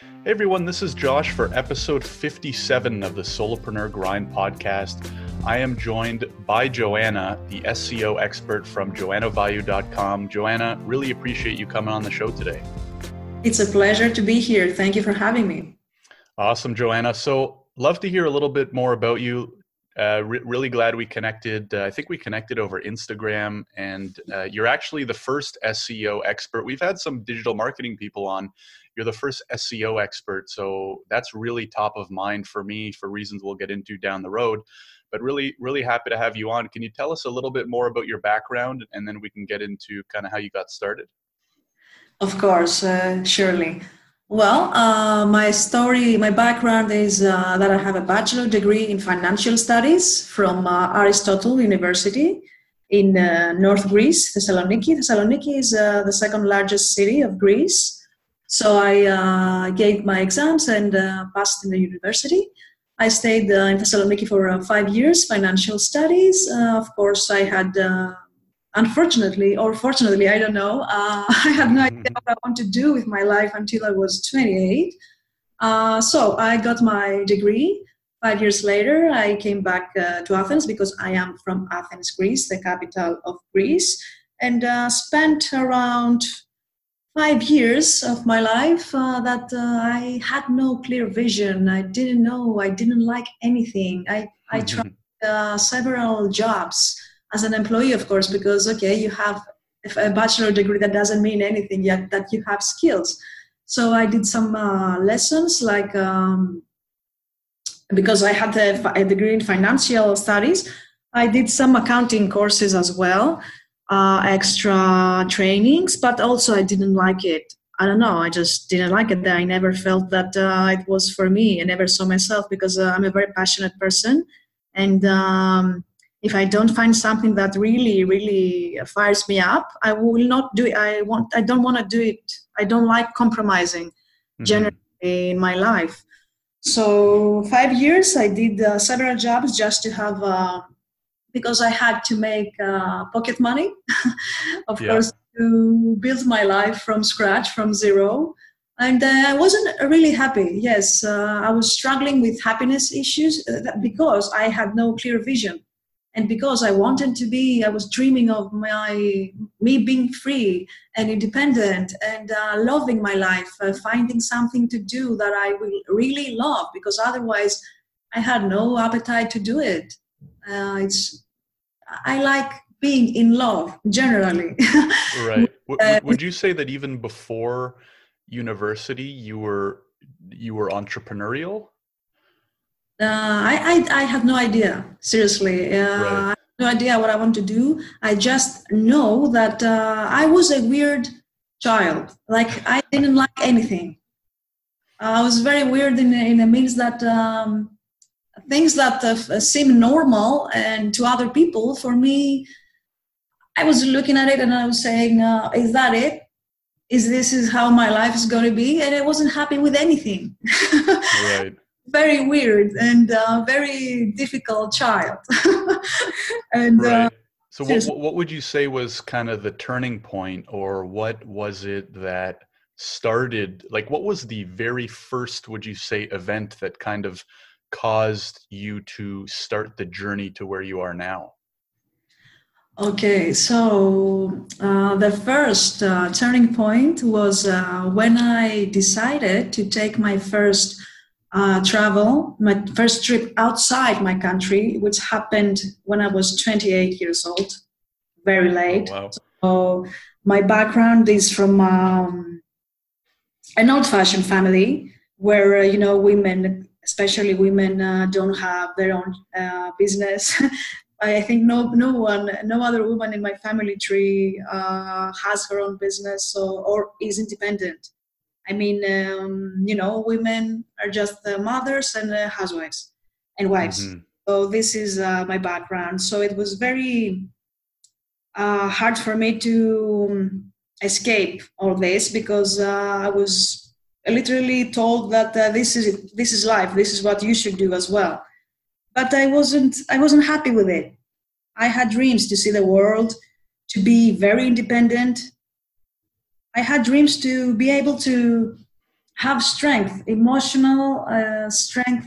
Hey everyone, this is Josh for episode 57 of the Solopreneur Grind podcast. I am joined by Joanna, the SEO expert from joannavaiou.com. Joanna, really appreciate you coming on the show today. It's a pleasure to be here. Thank you for having me. Awesome, Joanna. So, love to hear a little bit more about you. Uh, re- really glad we connected. Uh, I think we connected over Instagram, and uh, you're actually the first SEO expert. We've had some digital marketing people on. You're the first SEO expert, so that's really top of mind for me for reasons we'll get into down the road. But really, really happy to have you on. Can you tell us a little bit more about your background, and then we can get into kind of how you got started? Of course, uh, surely. Well, uh, my story, my background is uh, that I have a bachelor degree in financial studies from uh, Aristotle University in uh, North Greece, Thessaloniki. Thessaloniki is uh, the second largest city of Greece. So I uh, gave my exams and passed in the university. I stayed in Thessaloniki for five years, financial studies. of course, I had unfortunately or fortunately i don't know uh, i had no idea what i want to do with my life until i was 28 uh, so i got my degree five years later i came back uh, to athens because i am from athens greece the capital of greece and uh, spent around five years of my life uh, that uh, i had no clear vision. I didn't know. I didn't like anything. I, I tried several jobs as an employee, of course, because okay, you have a bachelor degree that doesn't mean anything yet that you have skills. So I did some uh, lessons like um, because I had a, a, degree in financial studies, I did some accounting courses as well, uh, extra trainings, but also I didn't like it. I don't know. I just didn't like it. I never felt that uh, it was for me. I never saw myself because uh, I'm a very passionate person, and um, if I don't find something that really, really fires me up, I will not do it. I want. I don't want to do it. I don't like compromising mm-hmm. generally in my life. So five years, I did uh, several jobs just to have, uh, because I had to make uh, pocket money, of yeah. course, to build my life from scratch, from zero. And uh, I wasn't really happy. Yes, uh, I was struggling with happiness issues uh, because I had no clear vision and because i wanted to be i was dreaming of my me being free and independent and uh, loving my life uh, finding something to do that i will really love because otherwise i had no appetite to do it uh, it's i like being in love generally right w- would you say that even before university you were you were entrepreneurial uh, I, I, I have no idea. Seriously, uh, right. I have no idea what I want to do. I just know that uh, I was a weird child. Like I didn't like anything. I was very weird in in the means that um, things that uh, seem normal and to other people for me, I was looking at it and I was saying, uh, "Is that it? Is this is how my life is going to be?" And I wasn't happy with anything. right very weird and uh, very difficult child. and uh, right. uh, so, what, what would you say was kind of the turning point, or what was it that started? Like, what was the very first, would you say, event that kind of caused you to start the journey to where you are now? Okay, so uh, the first uh, turning point was uh, when I decided to take my first uh, travel, my first trip outside my country, which happened when I was 28 years old, very late. Oh, wow. So my background is from um, an old-fashioned family where uh, you know women, especially women, uh, don't have their own uh, business. I think no no one, no other woman in my family tree uh, has her own business so or is independent. I mean, um, you know, women are just the mothers and the housewives and wives. Mm-hmm. So this is uh, my background. So it was very uh, hard for me to um, escape all this because uh, I was literally told that uh, this is this is life. This is what you should do as well. But I wasn't. I wasn't happy with it. I had dreams to see the world, to be very independent, I had dreams to be able to have strength, emotional uh, strength,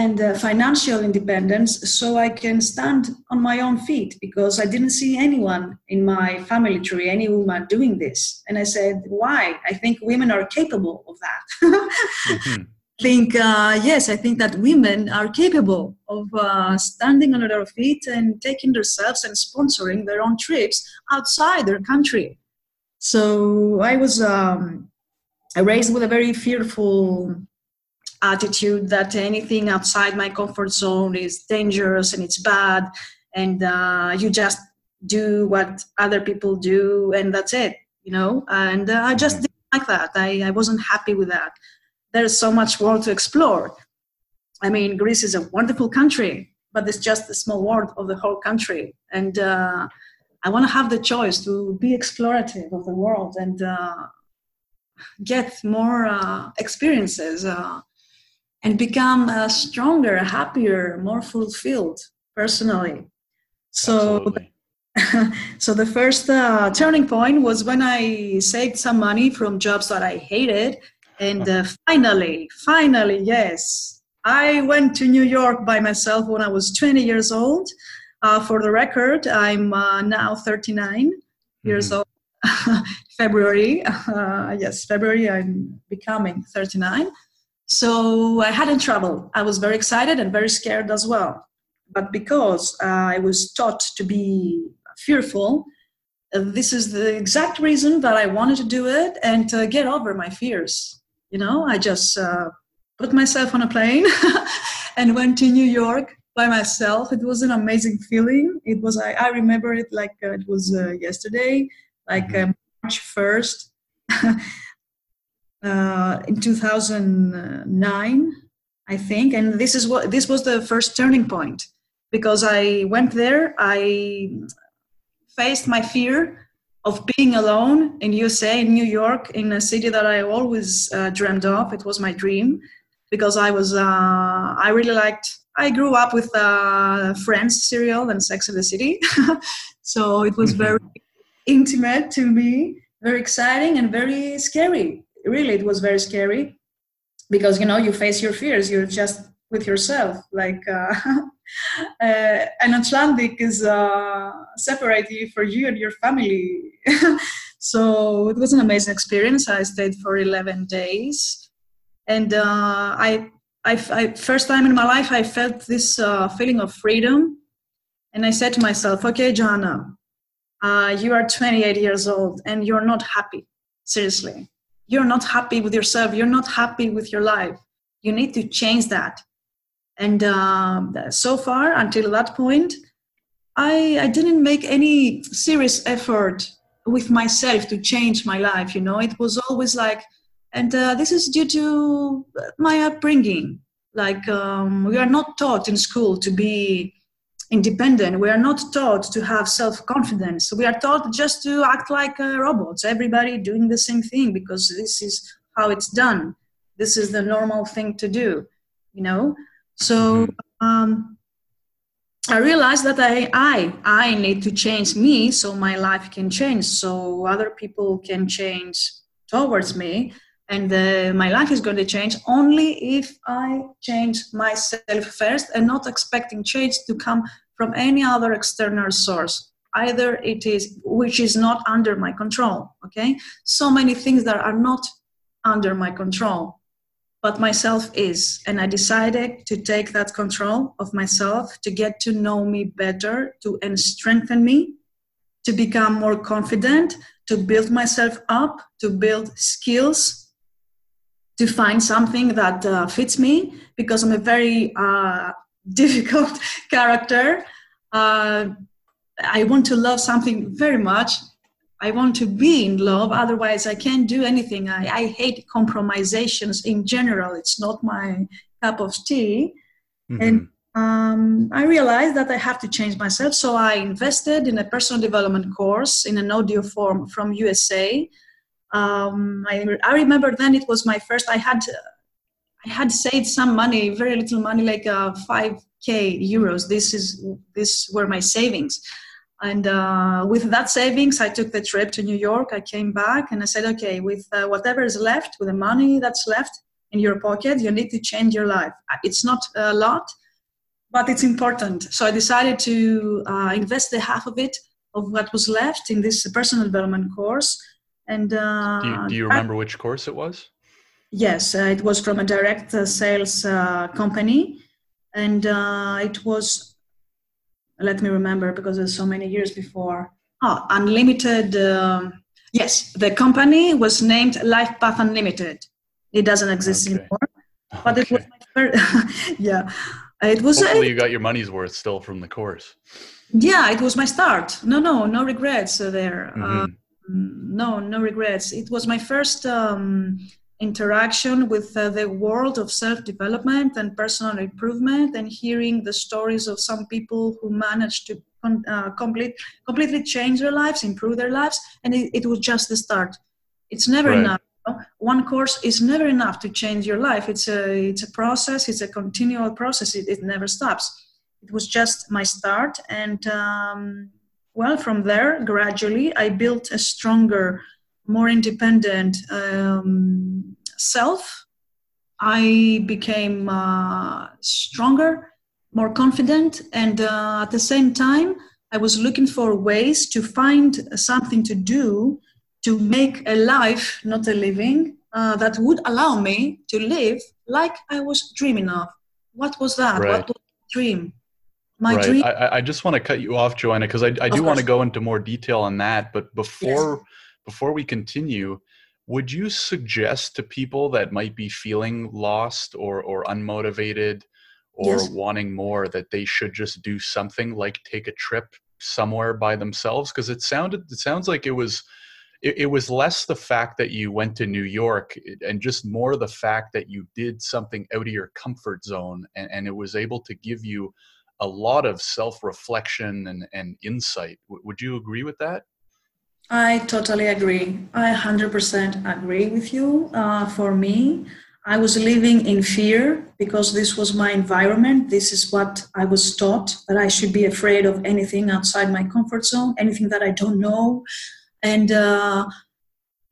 and uh, financial independence so I can stand on my own feet because I didn't see anyone in my family tree, any woman doing this. And I said, why? I think women are capable of that. mm-hmm. think uh, yes i think that women are capable of uh, standing on their feet and taking themselves and sponsoring their own trips outside their country so i was um, raised with a very fearful attitude that anything outside my comfort zone is dangerous and it's bad and uh, you just do what other people do and that's it you know? And uh, i just mm-hmm. didn't like that. I, I wasn't happy with that. There's so much world to explore. I mean greece is a wonderful country but it's just a small world of the whole country. And uh, i want to have the choice to be explorative of the world and uh, get more uh, experiences uh, and become uh, stronger, happier, more fulfilled personally. So, so the first uh, turning point was when I saved some money from jobs that I hated, and uh, finally, finally, yes, I went to New York by myself when I was 20 years old. Uh, for the record, I'm uh, now 39 mm-hmm. years old. February, uh, yes, February, I'm becoming 39. So I hadn't traveled. I was very excited and very scared as well. But because uh, I was taught to be fearful, uh, this is the exact reason that I wanted to do it and to get over my fears. You know, I just uh, put myself on a plane and went to New York by myself. It was an amazing feeling. It was I, I remember it like uh, it was uh, yesterday, like mm-hmm. March first. uh, in 2009, I think, and this is what this was the first turning point because I went there. I faced my fear of being alone in USA, in New York, in a city that I always uh, dreamed of. It was my dream because I was uh, I really liked. I grew up with uh, Friends serial and Sex in the City, so it was mm-hmm. very intimate to me, very exciting and very scary really it was very scary because you know you face your fears you're just with yourself like uh, uh, an atlantic is uh, separating for you and your family. So it was an amazing experience. I stayed for 11 days. And uh, I, I, I, first time in my life i felt this uh, feeling of freedom. And i said to myself okay jana uh, you are 28 years old and you're not happy. Seriously you're not happy with yourself. You're not happy with your life. You need to change that. And um, so far until that point I, I didn't make any serious effort with myself to change my life you know? It was always like and uh, this is due to my upbringing. Like um, we are not taught in school to be independent. We are not taught to have self confidence. We are taught just to act like uh, robots, everybody doing the same thing because this is how it's done. This is the normal thing to do, you know? So mm-hmm. um, I realized that I, I, I need to change me so my life can change, so other people can change towards me and uh, my life is going to change only if i change myself first and not expecting change to come from any other external source. Either it is which is not under my control okay? So many things that are not under my control but myself is. And i decided to take that control of myself to get to know me better to and strengthen me to become more confident to build myself up to build skills to find something that uh, fits me because I'm a very uh, difficult character. Uh, I want to love something very much. I want to be in love, otherwise, I can't do anything. I, I hate compromisations in general. It's not my cup of tea. Mm-hmm. And um, I realized that I have to change myself. So I invested in a personal development course in an audio form from USA um, I, I remember then it was my first i had i had saved some money very little money like uh, 5k euros this is this were my savings And uh, with that savings, I took the trip to New York. I came back and I said, okay, with uh, whatever is left, with the money that's left in your pocket, you need to change your life. Uh, it's not a lot, but it's important. So I decided to uh, invest the half of it of what was left in this personal development course. And uh, do, you, do you remember I, which course it was? Yes, uh, it was from a direct sales company, and it was let me remember because it was so many years before. Oh, Unlimited. Um, yes, the company was named Life Path Unlimited. It doesn't exist okay. anymore. But okay. it was my first. yeah, it was. Hopefully, you got your money's worth still from the course. Yeah, it was my start. No, no, no regrets there. Mm-hmm. No, no regrets. It was my first um, interaction with uh, the world of self-development and personal improvement and hearing the stories of some people who managed to uh, complete, completely change their lives improve their lives and it, it was just the start. It's never right. enough one course is never enough to change your life. It's a it's a process it's a continual process. It, it never stops. It was just my start and um, well from there gradually i built a stronger more independent um, self, I became uh, stronger, more confident, and uh, at the same time, I was looking for ways to find something to do to make a life, not a living, uh, that would allow me to live like I was dreaming of. What was that? Right. What was the dream? My right. dream. I, I, just want to cut you off, Joanna, because I, I do want to go into more detail on that. But before yes before we continue, would you suggest to people that might be feeling lost or, or unmotivated or yes. wanting more that they should just do something like take a trip somewhere by themselves? Because it sounded it sounds like it was it, it was less the fact that you went to New York eh, and just more the fact that you did something out of your comfort zone and, and it was able to give you a lot of self-reflection and, and insight. W- would you agree with that? I totally agree. I 100% agree with you. Uh, for me, I was living in fear because this was my environment. This is what I was taught that I should be afraid of anything outside my comfort zone, anything that I don't know. And uh,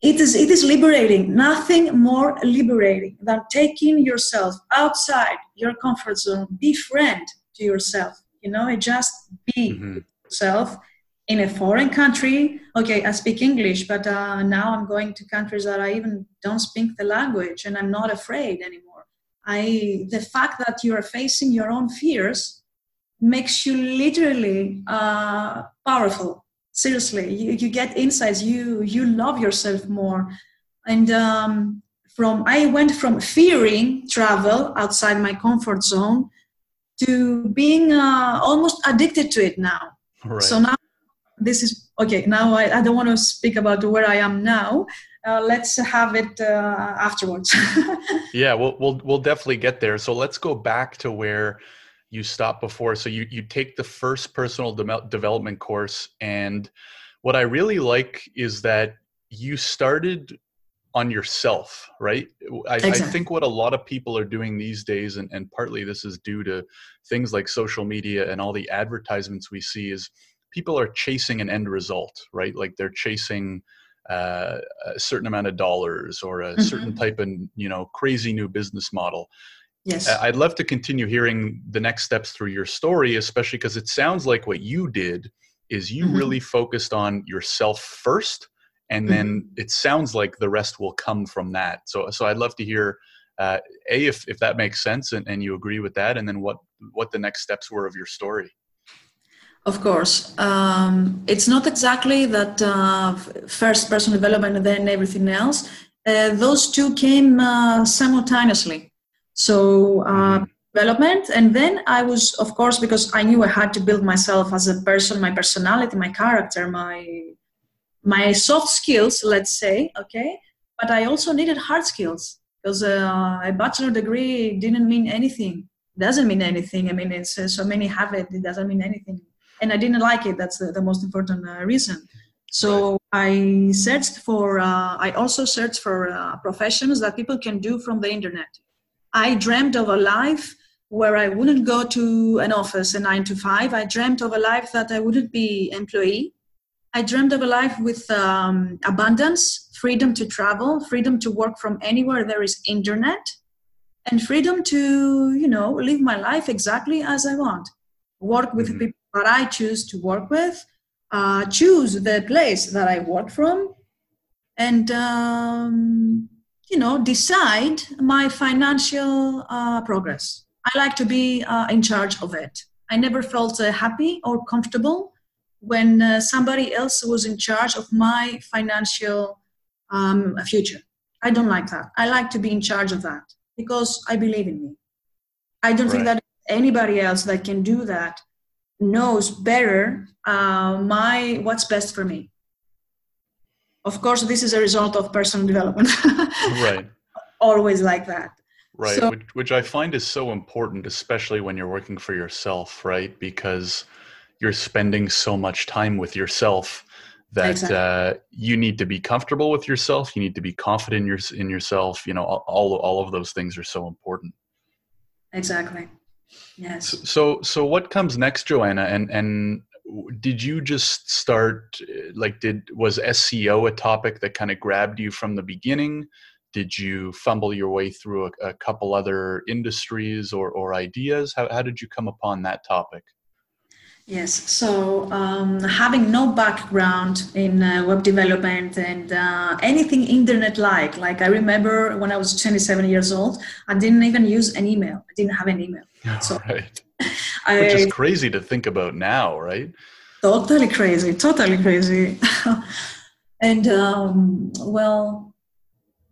it is it is liberating. Nothing more liberating than taking yourself outside your comfort zone. Be friend to yourself. You know, it just be mm-hmm. yourself in a foreign country. Okay i speak english but uh, now i'm going to countries that i even don't speak the language and i'm not afraid anymore. I the fact that you are facing your own fears makes you literally uh, powerful. Seriously you, you get insights. You you love yourself more. And um, from i went from fearing travel outside my comfort zone to being uh, almost addicted to it now. Right. so now this is okay now i, I don't want to speak about where i am now. Uh, let's have it uh, afterwards. Yeah we'll, we'll we'll definitely get there. So let's go back to where you stopped before. So you you take the first personal de- development course and what i really like is that you started on yourself right I, exactly. I, think what a lot of people are doing these days and, and partly this is due to things like social media and all the advertisements we see is people are chasing an end result, right? Like they're chasing uh, a certain amount of dollars or a mm-hmm. certain type of you know crazy new business model. Yes, I'd love to continue hearing the next steps through your story, especially because it sounds like what you did is you mm-hmm. really focused on yourself first, and mm-hmm. then it sounds like the rest will come from that. So, so I'd love to hear. Uh, a if, if that makes sense and, and you agree with that and then what what the next steps were of your story of course. Um, it's not exactly that uh, first person development and then everything else. Uh, those two came uh, simultaneously. So, uh, development, and then I was, of course, because I knew I had to build myself as a person, my personality, my character, my my soft skills, let's say, okay. But I also needed hard skills because uh, a bachelor degree didn't mean anything. Doesn't mean anything. I mean, it's uh, so many have it. It doesn't mean anything and I didn't like it. That's the, the most important uh, reason. So. I searched for. Uh, I also searched for uh, professions that people can do from the internet. I dreamed of a life where I wouldn't go to an office a nine to five. I dreamt of a life that I wouldn't be employee. I dreamed of a life with um, abundance, freedom to travel, freedom to work from anywhere there is internet, and freedom to, you know, live my life exactly as I want. Work with mm-hmm. people that I choose to work with, uh, choose the place that I work from, and um, you know decide my financial uh, progress. I like to be uh, in charge of it. I never felt uh, happy or comfortable when uh, somebody else was in charge of my financial um, future. I don't like that. I like to be in charge of that because I believe in me. I don't right. think that anybody else that can do that knows better uh, my what's best for me. Of course, this is a result of personal development. right. Always like that. Right, so, which, which I find is so important, especially when you're working for yourself, right? Because you're spending so much time with yourself that exactly. uh, you need to be comfortable with yourself. You need to be confident in, your, in yourself. You know, all all of those things are so important. Exactly. Yes. So, so, what comes next, Joanna? And and did you just start like did was SEO a topic that kind of grabbed you from the beginning? Did you fumble your way through a, a couple other industries or, or ideas? How, how did you come upon that topic? Yes, so um, having no background in uh, web development and uh, anything internet like, like I remember when I was 27 years old, I didn't even use an email. I didn't have an email. So right. I, Which is crazy to think about now, right? Totally crazy, totally crazy. and um, well,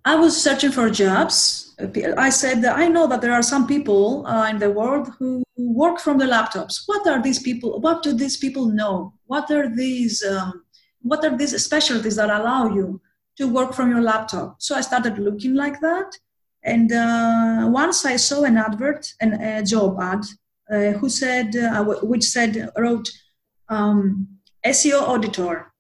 I was searching for jobs. I said, I know that there are some people uh, in the world who work from the laptops. What are these people? What do these people know? What are these? Um, what are these specialties that allow you to work from your laptop? So I started looking like that. And uh, once I saw an advert, an, a job ad, uh, who said, uh, which said, wrote, um, SEO auditor.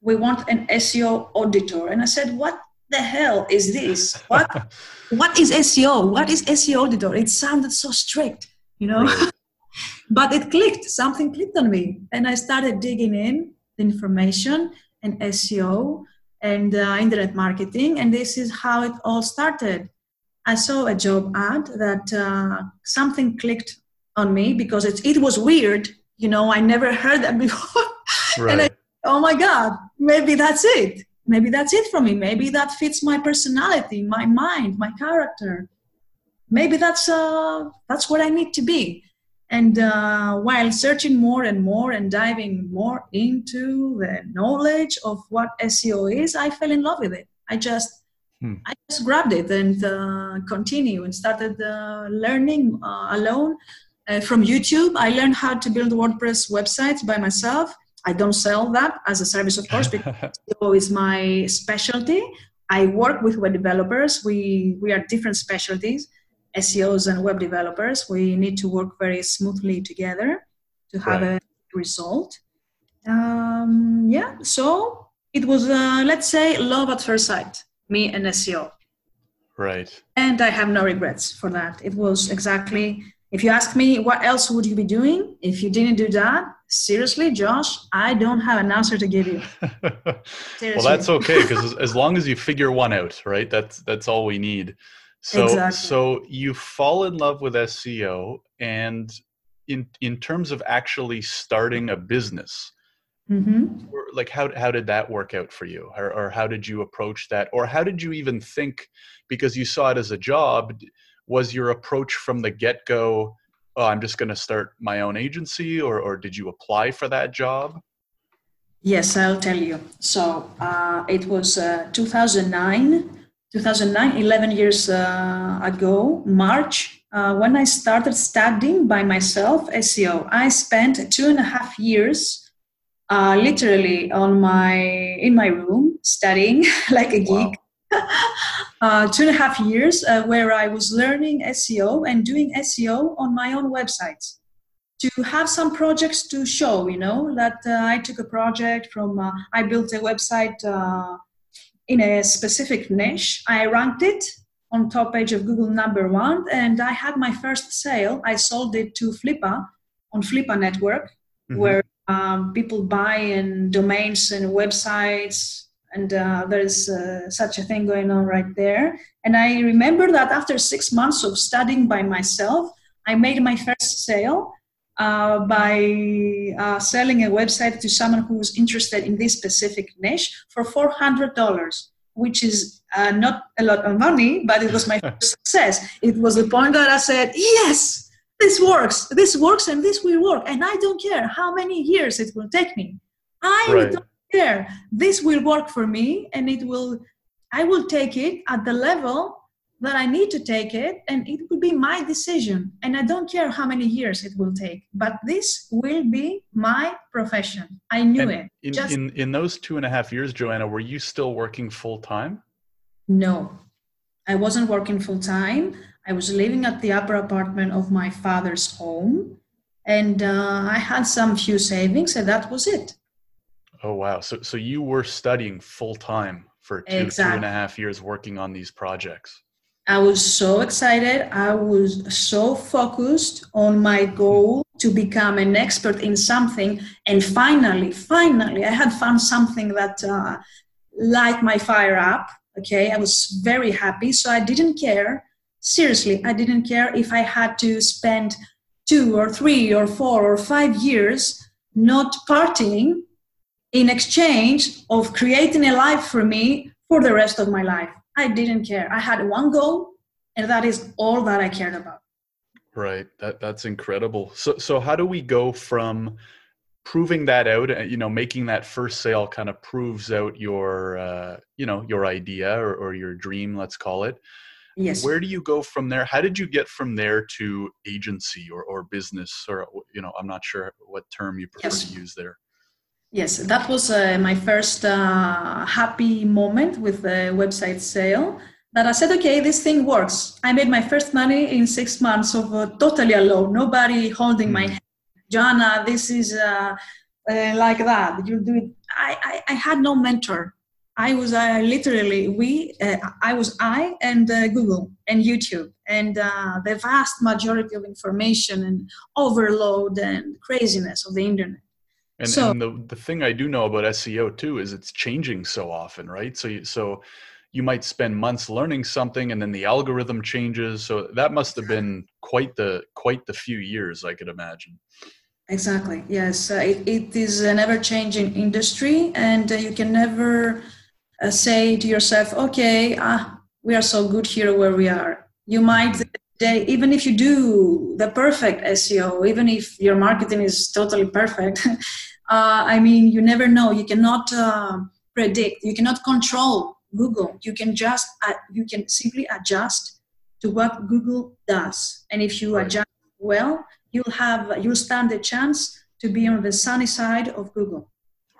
We want an SEO auditor. And I said, what the hell is this? What what is SEO? What is SEO auditor? It sounded so strict, you know. Right. but it clicked. Something clicked on me, and I started digging in the information and SEO and uh, internet marketing, and this is how it all started. I saw a job ad that uh, something clicked on me because it it was weird. You know, I never heard that before. Right. and I, oh my God, maybe that's it maybe that's it for me maybe that fits my personality my mind my character maybe that's uh that's what i need to be and uh, while searching more and more and diving more into the knowledge of what seo is i fell in love with it i just hmm. i just grabbed it and uh, continue and started uh, learning uh, alone uh, from youtube i learned how to build wordpress websites by myself I don't sell that as a service, of course, because SEO is my specialty. I work with web developers. We we are different specialties, SEOs and web developers. We need to work very smoothly together to have right. a result. Um, yeah, so it was uh, let's say love at first sight, me and SEO. Right. And I have no regrets for that. It was exactly. If you ask me, what else would you be doing if you didn't do that? seriously, Josh, I don't have an answer to give you. well, that's okay because as long as you figure one out, right? That's that's all we need. So exactly. so you fall in love with SEO and in in terms of actually starting a business, mm-hmm. like how how did that work out for you, or, or how did you approach that, or how did you even think because you saw it as a job? Was your approach from the get go? oh, I'm just going to start my own agency, or, or did you apply for that job? Yes, I'll tell you. So uh, it was uh, 2009, 2009, 11 years uh, ago, March, uh, when I started studying by myself SEO. I spent two and a half years uh, literally on my in my room studying like a geek. Wow. uh, two and a half years uh, where I was learning SEO and doing SEO on my own websites to have some projects to show, you know, that uh, I took a project from, uh, I built a website uh, in a specific niche. I ranked it on top page of Google number one, and I had my first sale. I sold it to Flippa on Flippa Network, mm-hmm. where um, people buy and domains and websites, and uh, there's uh, such a thing going on right there. And I remember that after six months of studying by myself, I made my first sale uh, by uh, selling a website to someone who's interested in this specific niche for $400, which is uh, not a lot of money, but it was my first success. It was the point that I said, yes, this works, this works, and this will work. And I don't care how many years it will take me. I right. don't care. This will work for me, and it will. I will take it at the level that I need to take it, and it will be my decision. And I don't care how many years it will take, but this will be my profession. I knew and it. In, Just, in in those two and a half years, Joanna, were you still working full time? No, I wasn't working full time. I was living at the upper apartment of my father's home, and uh, I had some few savings, and that was it. Oh wow! So so you were studying full time for two exactly. two and a half years, working on these projects. I was so excited. I was so focused on my goal to become an expert in something. And finally, finally, I had found something that uh, light my fire up. Okay, I was very happy. So I didn't care. Seriously, I didn't care if I had to spend two or three or four or five years not partying in exchange of creating a life for me for the rest of my life. I didn't care. I had one goal, and that is all that I cared about. Right. That that's incredible. So so how do we go from proving that out? Uh, you know, making that first sale kind of proves out your uh, you know your idea or, or your dream. Let's call it. Yes. Where do you go from there? How did you get from there to agency or, or business or you know I'm not sure what term you prefer yes. to use there. Yes, that was uh, my first uh, happy moment with the website sale. That I said, okay, this thing works. I made my first money in six months of uh, totally alone, nobody holding mm. my hand. Jana, this is uh, uh, like that. You do it. I, I, I, had no mentor. I was uh, literally we. I was I and Google and YouTube and the vast majority of information and overload and craziness of the internet and, so, and the, the thing I do know about SEO too is it's changing so often, right? So you, so you might spend months learning something and then the algorithm changes. So that must have been quite the quite the few years, I could imagine. Exactly. Yes, uh, it, it is an ever-changing industry, and uh, you can never uh, say to yourself, "Okay, ah, we are so good here where we are." You might even if you do the perfect SEO, even if your marketing is totally perfect, uh, I mean, you never know. You cannot uh, predict. You cannot control Google. You can just uh, you can simply adjust to what Google does. And if you right. adjust well, you'll have you'll stand a chance to be on the sunny side of Google.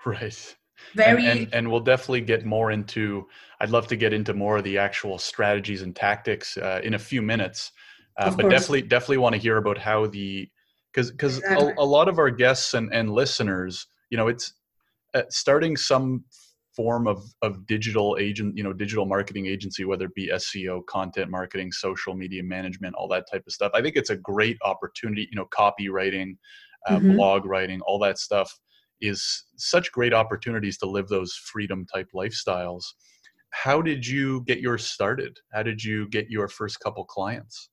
Right. Very. And, and, and we'll definitely get more into. I'd love to get into more of the actual strategies and tactics uh, in a few minutes. Uh, but course. definitely, definitely want to hear about how the because because exactly. a, a, lot of our guests and, and listeners you know it's uh, starting some form of of digital agent you know digital marketing agency whether it be seo content marketing social media management all that type of stuff i think it's a great opportunity you know copywriting uh, mm-hmm. blog writing all that stuff is such great opportunities to live those freedom type lifestyles how did you get yours started how did you get your first couple clients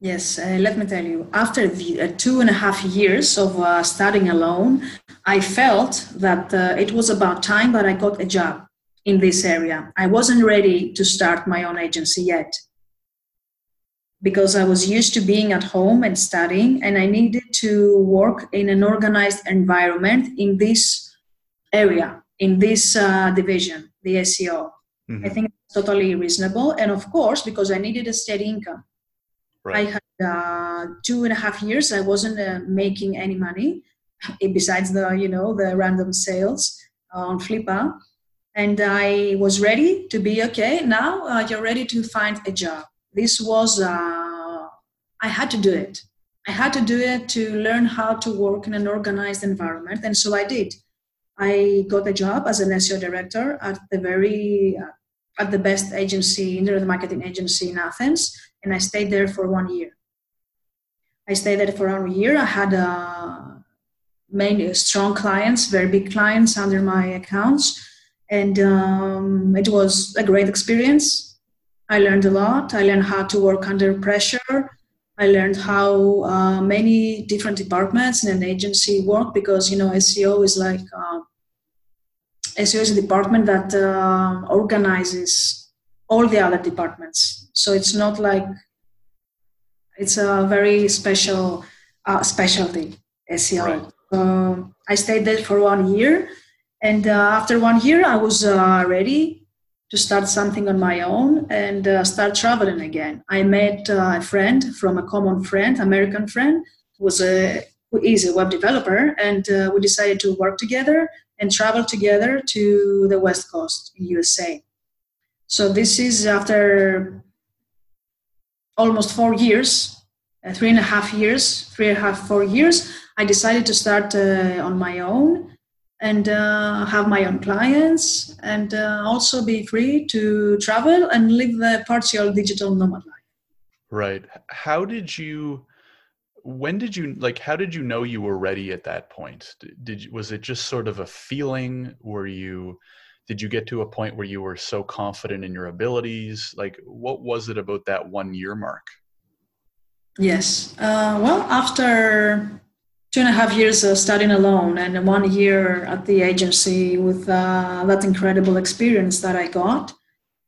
Yes, uh, let me tell you, after the uh, two and a half years of uh, studying alone, I felt that uh, it was about time that I got a job in this area. I wasn't ready to start my own agency yet because I was used to being at home and studying, and I needed to work in an organized environment in this area, in this uh, division, the SEO. Mm-hmm. I think it's totally reasonable. And of course, because I needed a steady income Right. I had uh, two and a half years. I wasn't uh, making any money besides the you know the random sales on Flippa, and I was ready to be okay. Now uh, you're ready to find a job. This was uh, I had to do it. I had to do it to learn how to work in an organized environment, and so I did. I got a job as an SEO director at the very uh, at the best agency, internet marketing agency in Athens, and I stayed there for one year. I stayed there for one year. I had uh, many strong clients, very big clients under my accounts, and um, it was a great experience. I learned a lot. I learned how to work under pressure. I learned how uh, many different departments in an agency work because you know SEO is like uh, SEO is a department that uh, organizes all the other departments. So it's not like it's a very special uh, specialty SEO. Right. Um, I stayed there for one year, and uh, after one year, I was uh, ready to start something on my own and uh, start traveling again. I met uh, a friend from a common friend, American friend, who was a who is a web developer, and uh, we decided to work together and travel together to the West Coast in USA. So this is after almost four years, uh, three and a half years, three and a half, four years. I decided to start uh, on my own and uh, have my own clients and uh, also be free to travel and live the partial digital nomad life. Right. How did you? When did you like? How did you know you were ready at that point? Did was it just sort of a feeling? Were you? Did you get to a point where you were so confident in your abilities? Like, what was it about that one year mark? Yes. Uh, well, after two and a half years of studying alone and one year at the agency with uh, that incredible experience that I got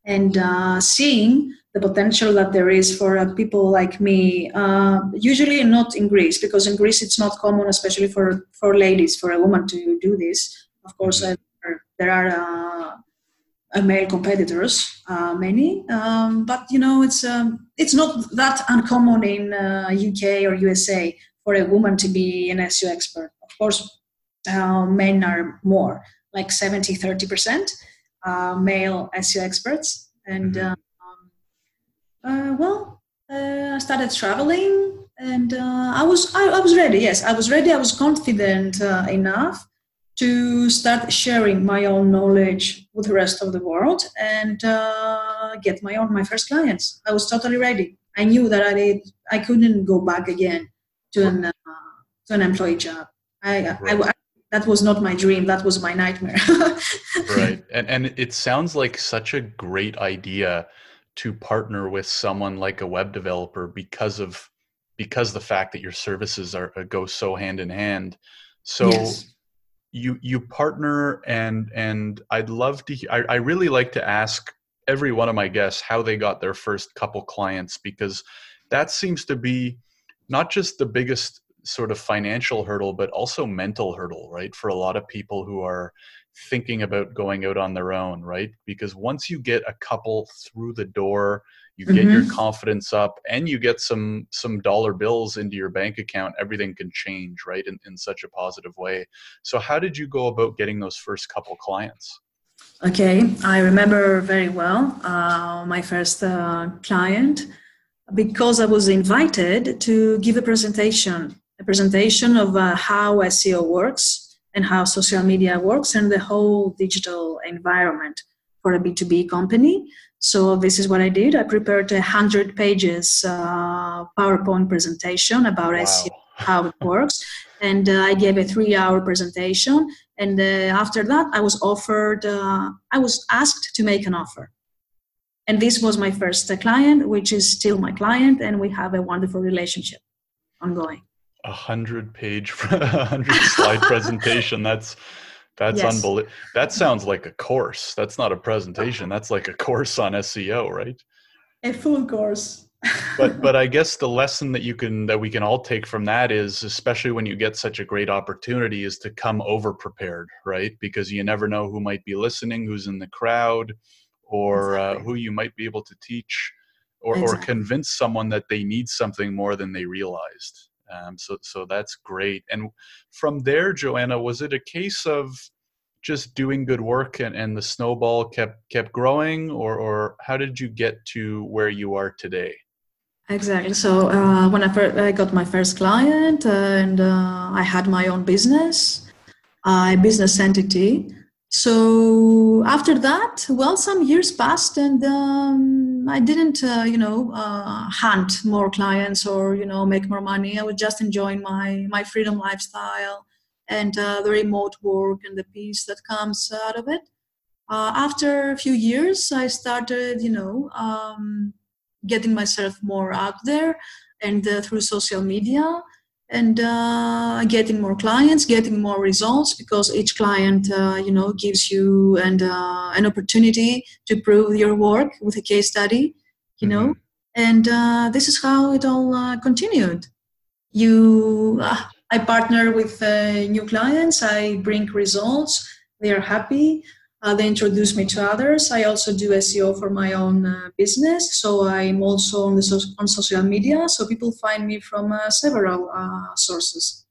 and uh, seeing the potential that there is for uh, people like me. Uh, usually not in Greece because in Greece it's not common, especially for for ladies, for a woman to do this. Of course, mm-hmm. There are uh, male competitors, uh, many, um, but you know it's um, it's not that uncommon in UK or USA for a woman to be an SEO expert. Of course, uh, men are more, like 70, 30% uh, male SEO experts. And mm-hmm. um, uh, well, uh, I started traveling and uh, I was I, I, was ready. Yes, I was ready. I was confident uh, enough to start sharing my own knowledge with the rest of the world and get my own my first clients. I was totally ready. I knew that I did, I couldn't go back again to an uh, to an employee job. I, right. I, I, that was not my dream. That was my nightmare. right, and and it sounds like such a great idea to partner with someone like a web developer because of because the fact that your services are uh, go so hand in hand. So. Yes. You you partner and and I'd love to. I, I really like to ask every one of my guests how they got their first couple clients because that seems to be not just the biggest sort of financial hurdle, but also mental hurdle, right? For a lot of people who are thinking about going out on their own, right? Because once you get a couple through the door, you get mm-hmm. your confidence up and you get some some dollar bills into your bank account, everything can change, right? In, in such a positive way. So how did you go about getting those first couple clients? Okay, I remember very well uh, my first uh, client because I was invited to give a presentation, a presentation of uh, how SEO works and how social media works and the whole digital environment for a B2B company. So this is what I did. I prepared a hundred pages uh, PowerPoint presentation about wow. SEO, how it works, and uh, I gave a three-hour presentation. And uh, after that, I was offered. Uh, I was asked to make an offer and this was my first client, which is still my client, and we have a wonderful relationship ongoing. A hundred page, a hundred slide presentation. That's that's yes. unbelievable. That sounds like a course. That's not a presentation. That's like a course on SEO, right? A full course. but but I guess the lesson that you can that we can all take from that is especially when you get such a great opportunity is to come over prepared, right? Because you never know who might be listening, who's in the crowd, or uh, exactly. uh, who you might be able to teach or, exactly. or convince someone that they need something more than they realized. Um, so, so that's great. And from there, Joanna, was it a case of just doing good work and, and the snowball kept kept growing, or, or how did you get to where you are today? Exactly. So uh, when I, first, I got my first client and uh, I had my own business, a business entity, so after that, well, some years passed, and um, I didn't, uh, you know, uh, hunt more clients or you know make more money. I was just enjoying my my freedom lifestyle and uh, the remote work and the peace that comes out of it. Uh, after a few years, I started, you know, um, getting myself more out there and uh, through social media and uh, getting more clients getting more results because each client uh, you know gives you and uh, an opportunity to prove your work with a case study you mm-hmm. know and uh, this is how it all uh, continued you uh, i partner with new clients i bring results they are happy uh, they introduce me to others. I also do SEO for my own uh, business, so I'm also on so- on social media. So people find me from uh, several uh, sources.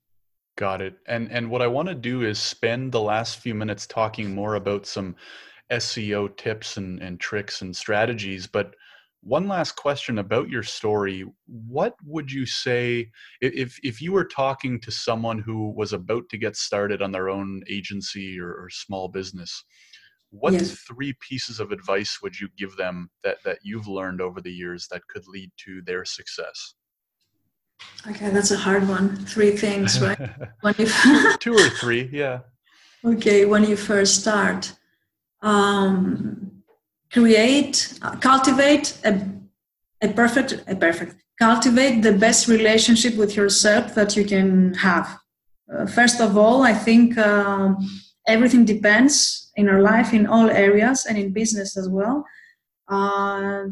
Got it. And and what I want to do is spend the last few minutes talking more about some SEO tips and, and tricks and strategies. But one last question about your story: What would you say if if you were talking to someone who was about to get started on their own agency or, or small business? What yes. three pieces of advice would you give them that that you've learned over the years that could lead to their success? Okay that's a hard one. Three things right? You two or three yeah. Okay when you first start um, create uh, cultivate a, a perfect a perfect cultivate the best relationship with yourself that you can have. Uh, first of all i think um, everything depends in our life in all areas and in business as well. Uh,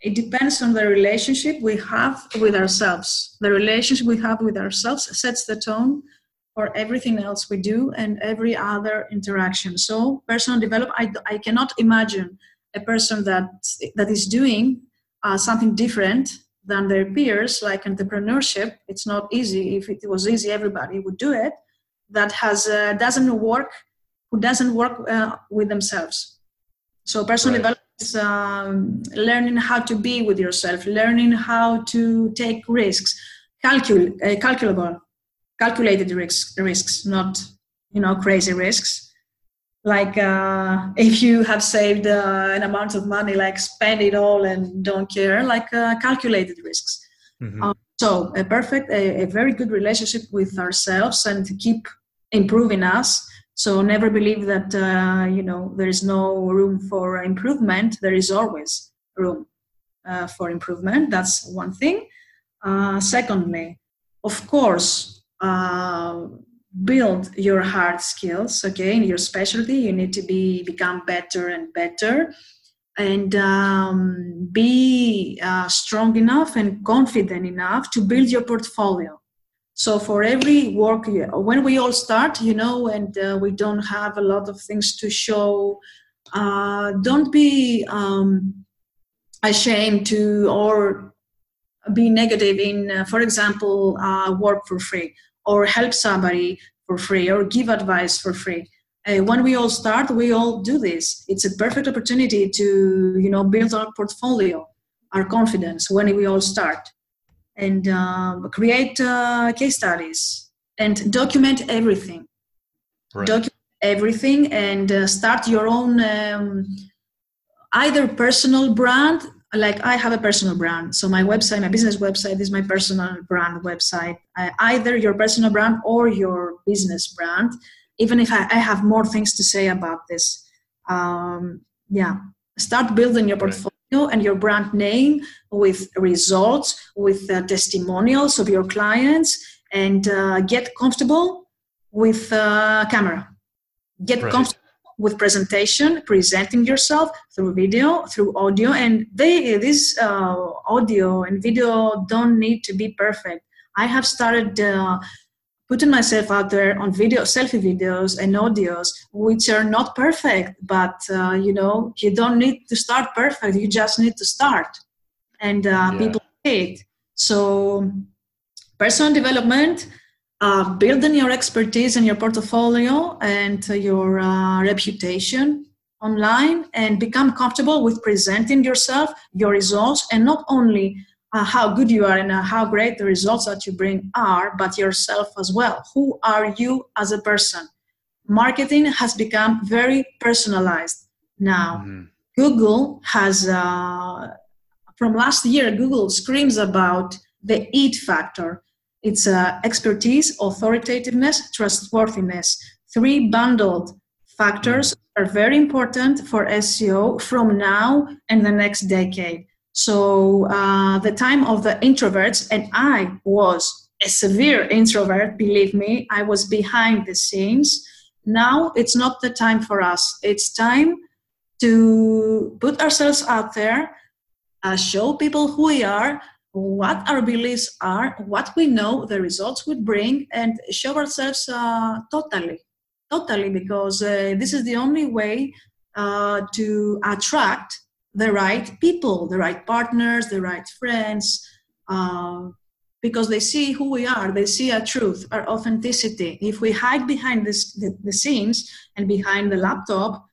it depends on the relationship we have with ourselves. The relationship we have with ourselves sets the tone for everything else we do and every other interaction. So, personal development, I, I cannot imagine a person that that is doing uh, something different than their peers, like entrepreneurship. It's not easy. If it was easy, everybody would do it. That has uh, doesn't work who doesn't work uh, with themselves. So personal right. development is um, learning how to be with yourself, learning how to take risks, calcul- uh, calculable, calculated risks, risks, not you know crazy risks. Like uh, if you have saved uh, an amount of money, like spend it all and don't care, like uh, calculated risks. Mm-hmm. Um, so a perfect, a, a very good relationship with ourselves and to keep improving us so never believe that uh, you know there is no room for improvement. There is always room uh, for improvement. That's one thing. Uh, secondly, of course, uh, build your hard skills. Okay, in your specialty, you need to be become better and better, and um, be uh, strong enough and confident enough to build your portfolio so for every work when we all start you know and uh, we don't have a lot of things to show uh, don't be um, ashamed to or be negative in uh, for example uh, work for free or help somebody for free or give advice for free. Uh, when we all start we all do this. It's a perfect opportunity to you know build our portfolio our confidence when we all start and um, create uh, case studies and document everything. Right. Document everything and uh, start your own um, either personal brand. Like I have a personal brand, so my website, my business website, is my personal brand website. I, either your personal brand or your business brand. Even if I, I have more things to say about this, um, yeah, start building your portfolio. Right and your brand name with results, with uh, testimonials of your clients, and uh, get comfortable with uh, camera. Get right. comfortable with presentation, presenting yourself through video, through audio, and they this uh, audio and video don't need to be perfect. I have started uh, putting myself out there on video selfie videos and audios which are not perfect but uh, you know you don't need to start perfect you just need to start and uh, yeah. people it so personal development uh, building your expertise and your portfolio and your uh, reputation online and become comfortable with presenting yourself your results and not only uh, how good you are and uh, how great the results that you bring are, but yourself as well. Who are you as a person? Marketing has become very personalized now. Mm-hmm. Google has, uh, from last year, Google screams about the EAT factor. It's uh, expertise, authoritativeness, trustworthiness. Three bundled factors mm-hmm. are very important for SEO from now and the next decade. So, uh, the time of the introverts, and I was a severe introvert, believe me, I was behind the scenes. Now it's not the time for us. It's time to put ourselves out there, uh, show people who we are, what our beliefs are, what we know the results would bring, and show ourselves uh, totally, totally, because uh, this is the only way uh, to attract the right people, the right partners, the right friends, uh, because they see who we are, they see our truth, our authenticity. If we hide behind this, the, the scenes and behind the laptop,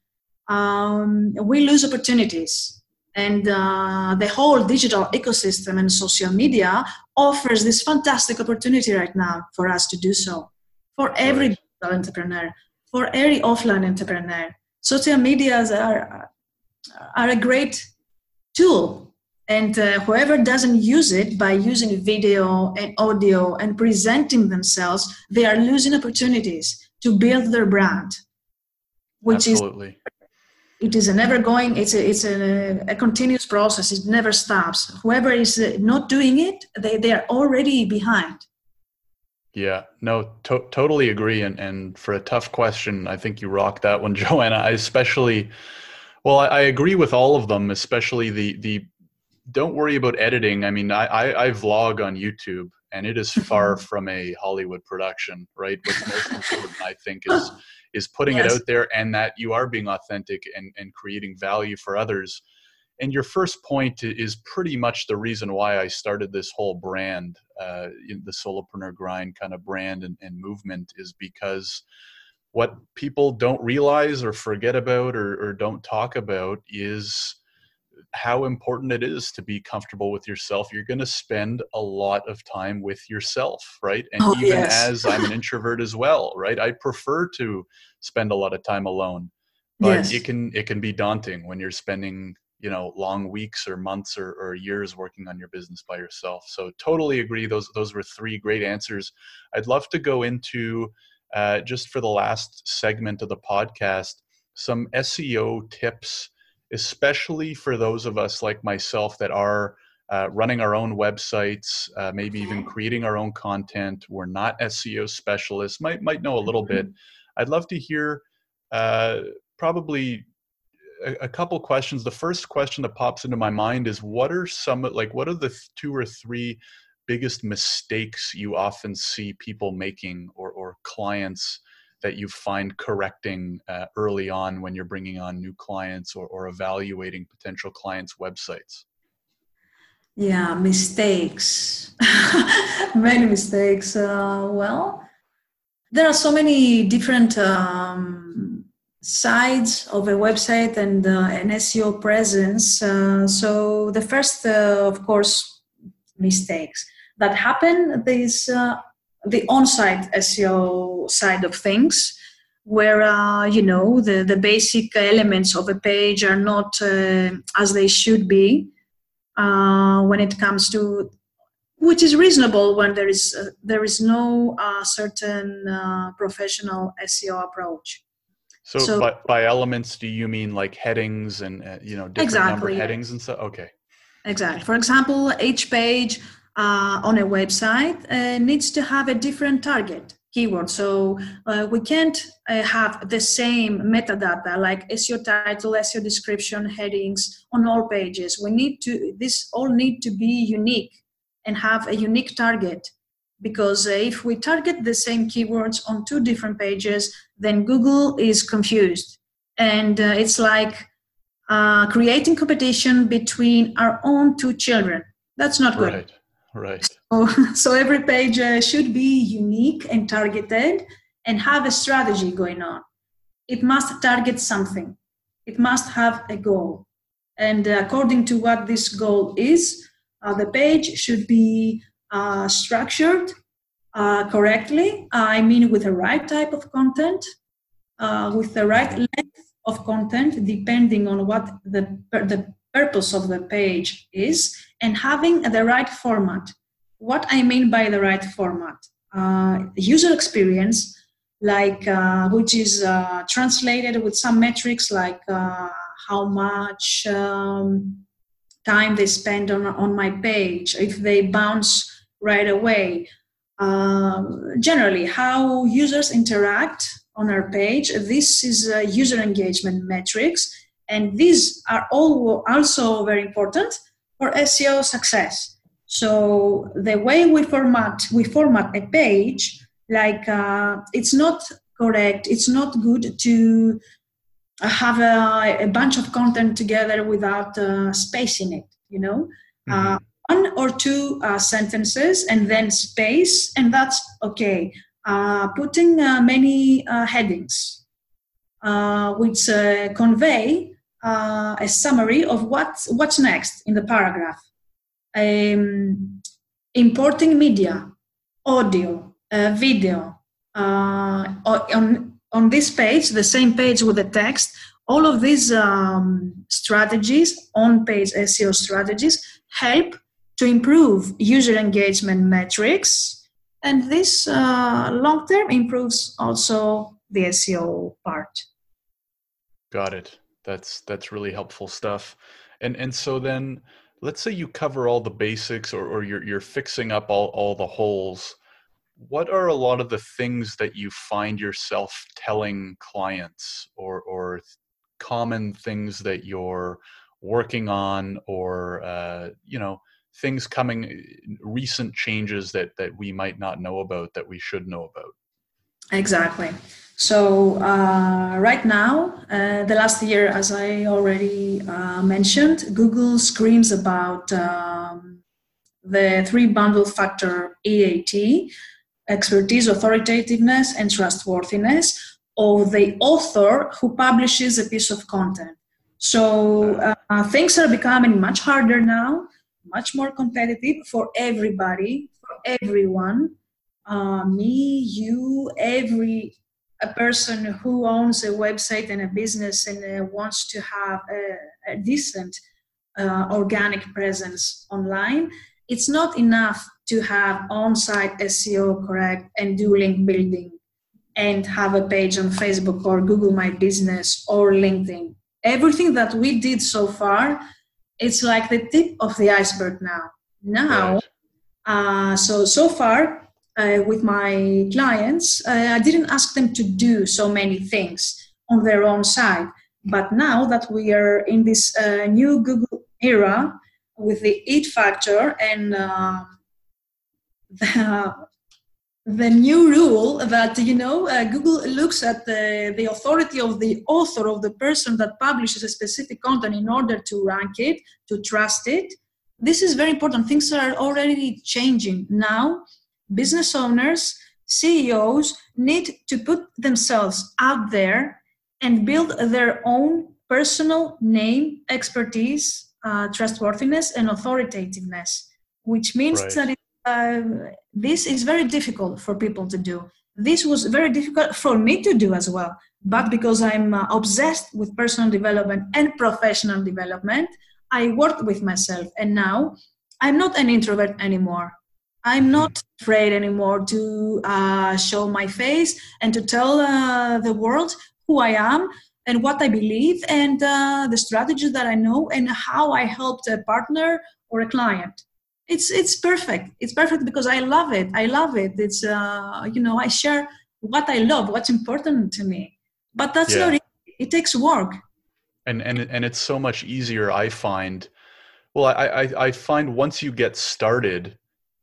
um, we lose opportunities. And uh, the whole digital ecosystem and social media offers this fantastic opportunity right now for us to do so. For every right. entrepreneur, for every offline entrepreneur, social medias are, are a great tool. And uh, whoever doesn't use it by using video and audio and presenting themselves, they are losing opportunities to build their brand, which Absolutely. is it is a never going it's a it's a, a continuous process it never stops. Whoever is uh, not doing it they they are already behind. Yeah no to- totally agree. And and for a tough question i think you rocked that one joanna i especially well I, I agree with all of them especially the the don't worry about editing. I mean i i, I vlog on youtube and it is far from a hollywood production right? What's most important i think is is putting yes. it out there and that you are being authentic and, and creating value for others. And your first point is pretty much the reason why i started this whole brand uh, the solopreneur grind kind of brand and, and movement is because what people don't realize or forget about or, or don't talk about is how important it is to be comfortable with yourself. You're going to spend a lot of time with yourself, right? And oh, even yes. as I'm an introvert as well, right? I prefer to spend a lot of time alone. But yes. it can it can be daunting when you're spending, you know, long weeks or months or, or years working on your business by yourself. So totally agree. Those those were three great answers. I'd love to go into uh, just for the last segment of the podcast some SEO tips especially for those of us like myself that are uh, running our own websites, uh, maybe even creating our own content. We're not SEO specialists, might might know a little bit. Mm-hmm. I'd love to hear uh, probably a, a, couple questions. The first question that pops into my mind is, what are some like what are the two or three biggest mistakes you often see people making or or clients that you find correcting uh, early on when you're bringing on new clients or, or evaluating potential clients' websites? Yeah, mistakes. many mistakes. Uh, well, there are so many different um, sides of a website and uh, an SEO presence. Uh, so the first, uh, of course, mistakes that happen is uh, the on-site SEO side of things, where uh, you know the the basic elements of a page are not uh, as they should be uh, when it comes to which is reasonable when there is uh, there is no uh, certain uh, professional SEO approach. So, so by, by, elements, do you mean like headings and you know different exactly, number headings and stuff? Okay. Exactly. For example, each page uh, on a website uh, needs to have a different target keyword. So uh, we can't uh, have the same metadata like SEO title, SEO description, headings on all pages. We need to, this all need to be unique and have a unique target because uh, if we target the same keywords on two different pages, then Google is confused. And uh, it's like creating competition between our own two children. That's not good. Right. Right. So, so every page uh, should be unique and targeted and have a strategy going on. It must target something, it must have a goal. And according to what this goal is, uh, the page should be uh, structured uh, correctly. I mean, with the right type of content, uh, with the right length of content, depending on what the, the purpose of the page is, and having the right format. What I mean by the right format, uh, user experience, like uh, which is uh, translated with some metrics like uh, how much um, time they spend on on my page, if they bounce right away. Um, generally, how users interact on our page. This is user engagement metrics, and these are all also very important for SEO success. So the way we format we format a page, like uh, it's not correct, it's not good to have a, a bunch of content together without uh, space in it. You know, mm-hmm. uh, one or two uh, sentences and then space, and that's okay. Uh, putting uh, many uh, headings which convey a summary of what, what's next in the paragraph. Um, importing media, audio, video. on, on this page, the same page with the text, all of these um, strategies, on page SEO strategies, help to improve user engagement metrics and this uh, long term improves also the SEO part. Got it. That's that's really helpful stuff. And and so then let's say you cover all the basics or, or you're you're fixing up all, all the holes. What are a lot of the things that you find yourself telling clients or or common things that you're working on or uh, you know things coming recent changes that that we might not know about that we should know about exactly so uh, right now uh, the last year as i already uh, mentioned google screams about um, the three bundle factor eat expertise authoritativeness and trustworthiness of the author who publishes a piece of content so uh, things are becoming much harder now much more competitive for everybody, for everyone. Uh, me, you, every a person who owns a website and a business and uh, wants to have a, a decent uh, organic presence online. It's not enough to have on-site SEO correct and do link building and have a page on Facebook or Google My Business or LinkedIn. Everything that we did so far it's like the tip of the iceberg now. Now, right. uh, so so far uh, with my clients, uh, I didn't ask them to do so many things on their own side. But now that we are in this uh, new Google era with the EAT factor and um, the, the new rule that you know uh, google looks at the, the authority of the author of the person that publishes a specific content in order to rank it to trust it. This is very important. Things are already changing now business owners ceos need to put themselves out there and build their own personal name expertise uh, trustworthiness and authoritativeness which means right. that it uh, this is very difficult for people to do. This was very difficult for me to do as well. But because I'm uh, obsessed with personal development and professional development, I worked with myself. And now I'm not an introvert anymore. I'm not afraid anymore to uh, show my face and to tell uh, the world who I am and what I believe and uh, the strategies that I know and how I helped a partner or a client. It's it's perfect. It's perfect because i love it. I love it. It's uh, you know i share what i love what's important to me. But that's yeah. not it. it takes work. And and and it's so much easier i find. Well I, I i find once you get started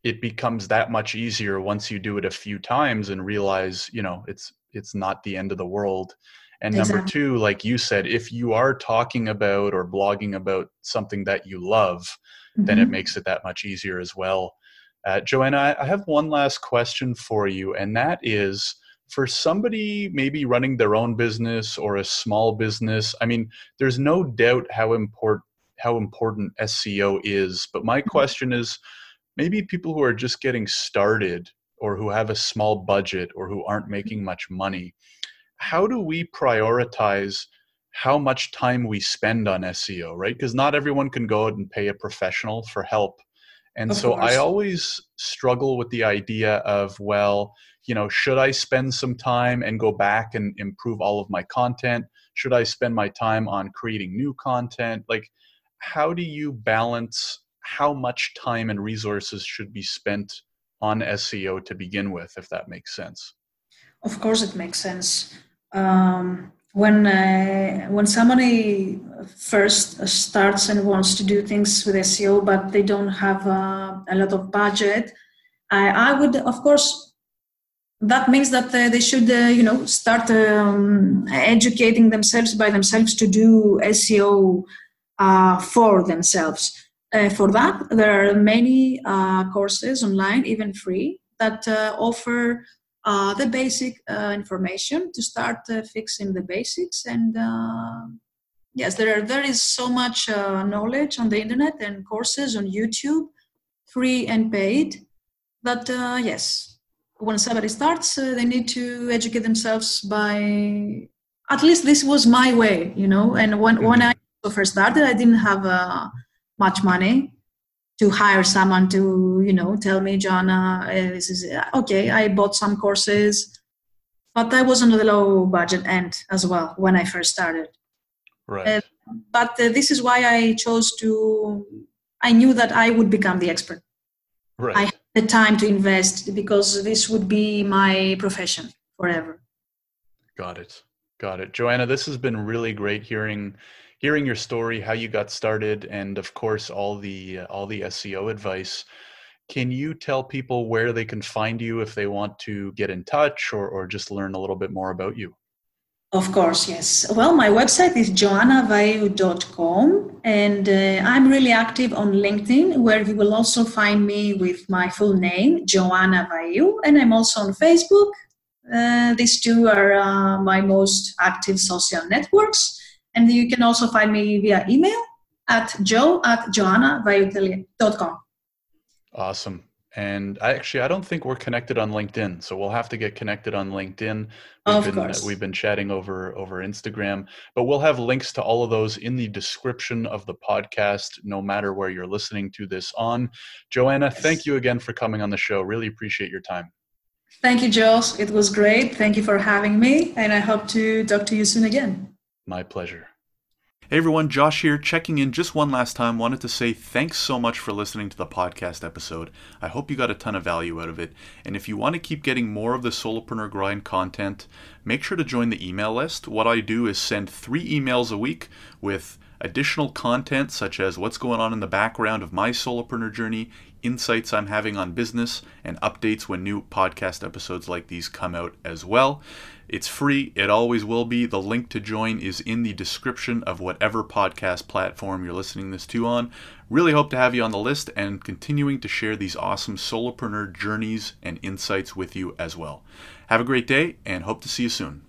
it becomes that much easier once you do it a few times and realize you know it's it's not the end of the world and exactly. number two like you said if you are talking about or blogging about something that you love mm-hmm. then it mm-hmm. makes it that much easier as well. Uh, Joanna, I have one last question for you, and that is for somebody maybe running their own business or a small business. I mean, there's no doubt how important how important SEO is, but my mm-hmm. question is maybe people who are just getting started or who have a small budget or who aren't mm-hmm. making much money. how do we prioritize how much time we spend on SEO, right? Because not everyone can go out and pay a professional for help. And Of so I always struggle with the idea of, well, you know, should I spend some time and go back and improve all of my content? Should I spend my time on creating new content? Like, how do you balance how much time and resources should be spent on SEO to begin with, if that makes sense? Of course, it makes sense. Um, when uh, when somebody first starts and wants to do things with SEO, but they don't have uh, a lot of budget, I, I would, of course, that means that uh, they should, uh, you know, start um, educating themselves by themselves to do SEO uh, for themselves. Uh, for that, there are many uh, courses online, even free, that uh, offer uh, the basic uh, information to start uh, fixing the basics. And uh, yes, there are, there is so much uh, knowledge on the internet and courses on YouTube, free and paid. That uh, yes, when somebody starts, uh, they need to educate themselves by. At least this was my way, you know. And when when I first started, I didn't have uh, much money to hire someone to you know tell me Joanna uh, this is okay I bought some courses but I was on the low budget end as well when I first started Right. Uh, but uh, this is why I chose to I knew that I would become the expert right. I had the time to invest because this would be my profession forever Got it. Got it. Joanna, this has been really great hearing hearing your story, how you got started, and of course all the uh, all the SEO advice. Can you tell people where they can find you if they want to get in touch or, or just learn a little bit more about you? Of course, yes. Well, my website is joannavaiou.com and uh, I'm really active on LinkedIn where you will also find me with my full name, Joanna Vaiou, and I'm also on Facebook. Uh, these two are uh, my most active social networks. And you can also find me via email at joe at joannavayutelier.com. Awesome. And I actually I don't think we're connected on LinkedIn, so we'll have to get connected on LinkedIn. We've Of been uh, course. we've been chatting over over Instagram, but we'll have links to all of those in the description of the podcast no matter where you're listening to this on. Joanna, thank you again for coming on the show. Really appreciate your time. Thank you, Jules. It was great. Thank you for having me. And I hope to talk to you soon again. My pleasure. Hey everyone, Josh here, checking in just one last time. Wanted to say thanks so much for listening to the podcast episode. I hope you got a ton of value out of it. And if you want to keep getting more of the Solopreneur Grind content, make sure to join the email list. What I do is send three emails a week with additional content such as what's going on in the background of my solopreneur journey, insights I'm having on business, and updates when new podcast episodes like these come out as well. It's free, it always will be. The link to join is in the description of whatever podcast platform you're listening this to on. Really hope to have you on the list and continuing to share these awesome solopreneur journeys and insights with you as well. Have a great day and hope to see you soon.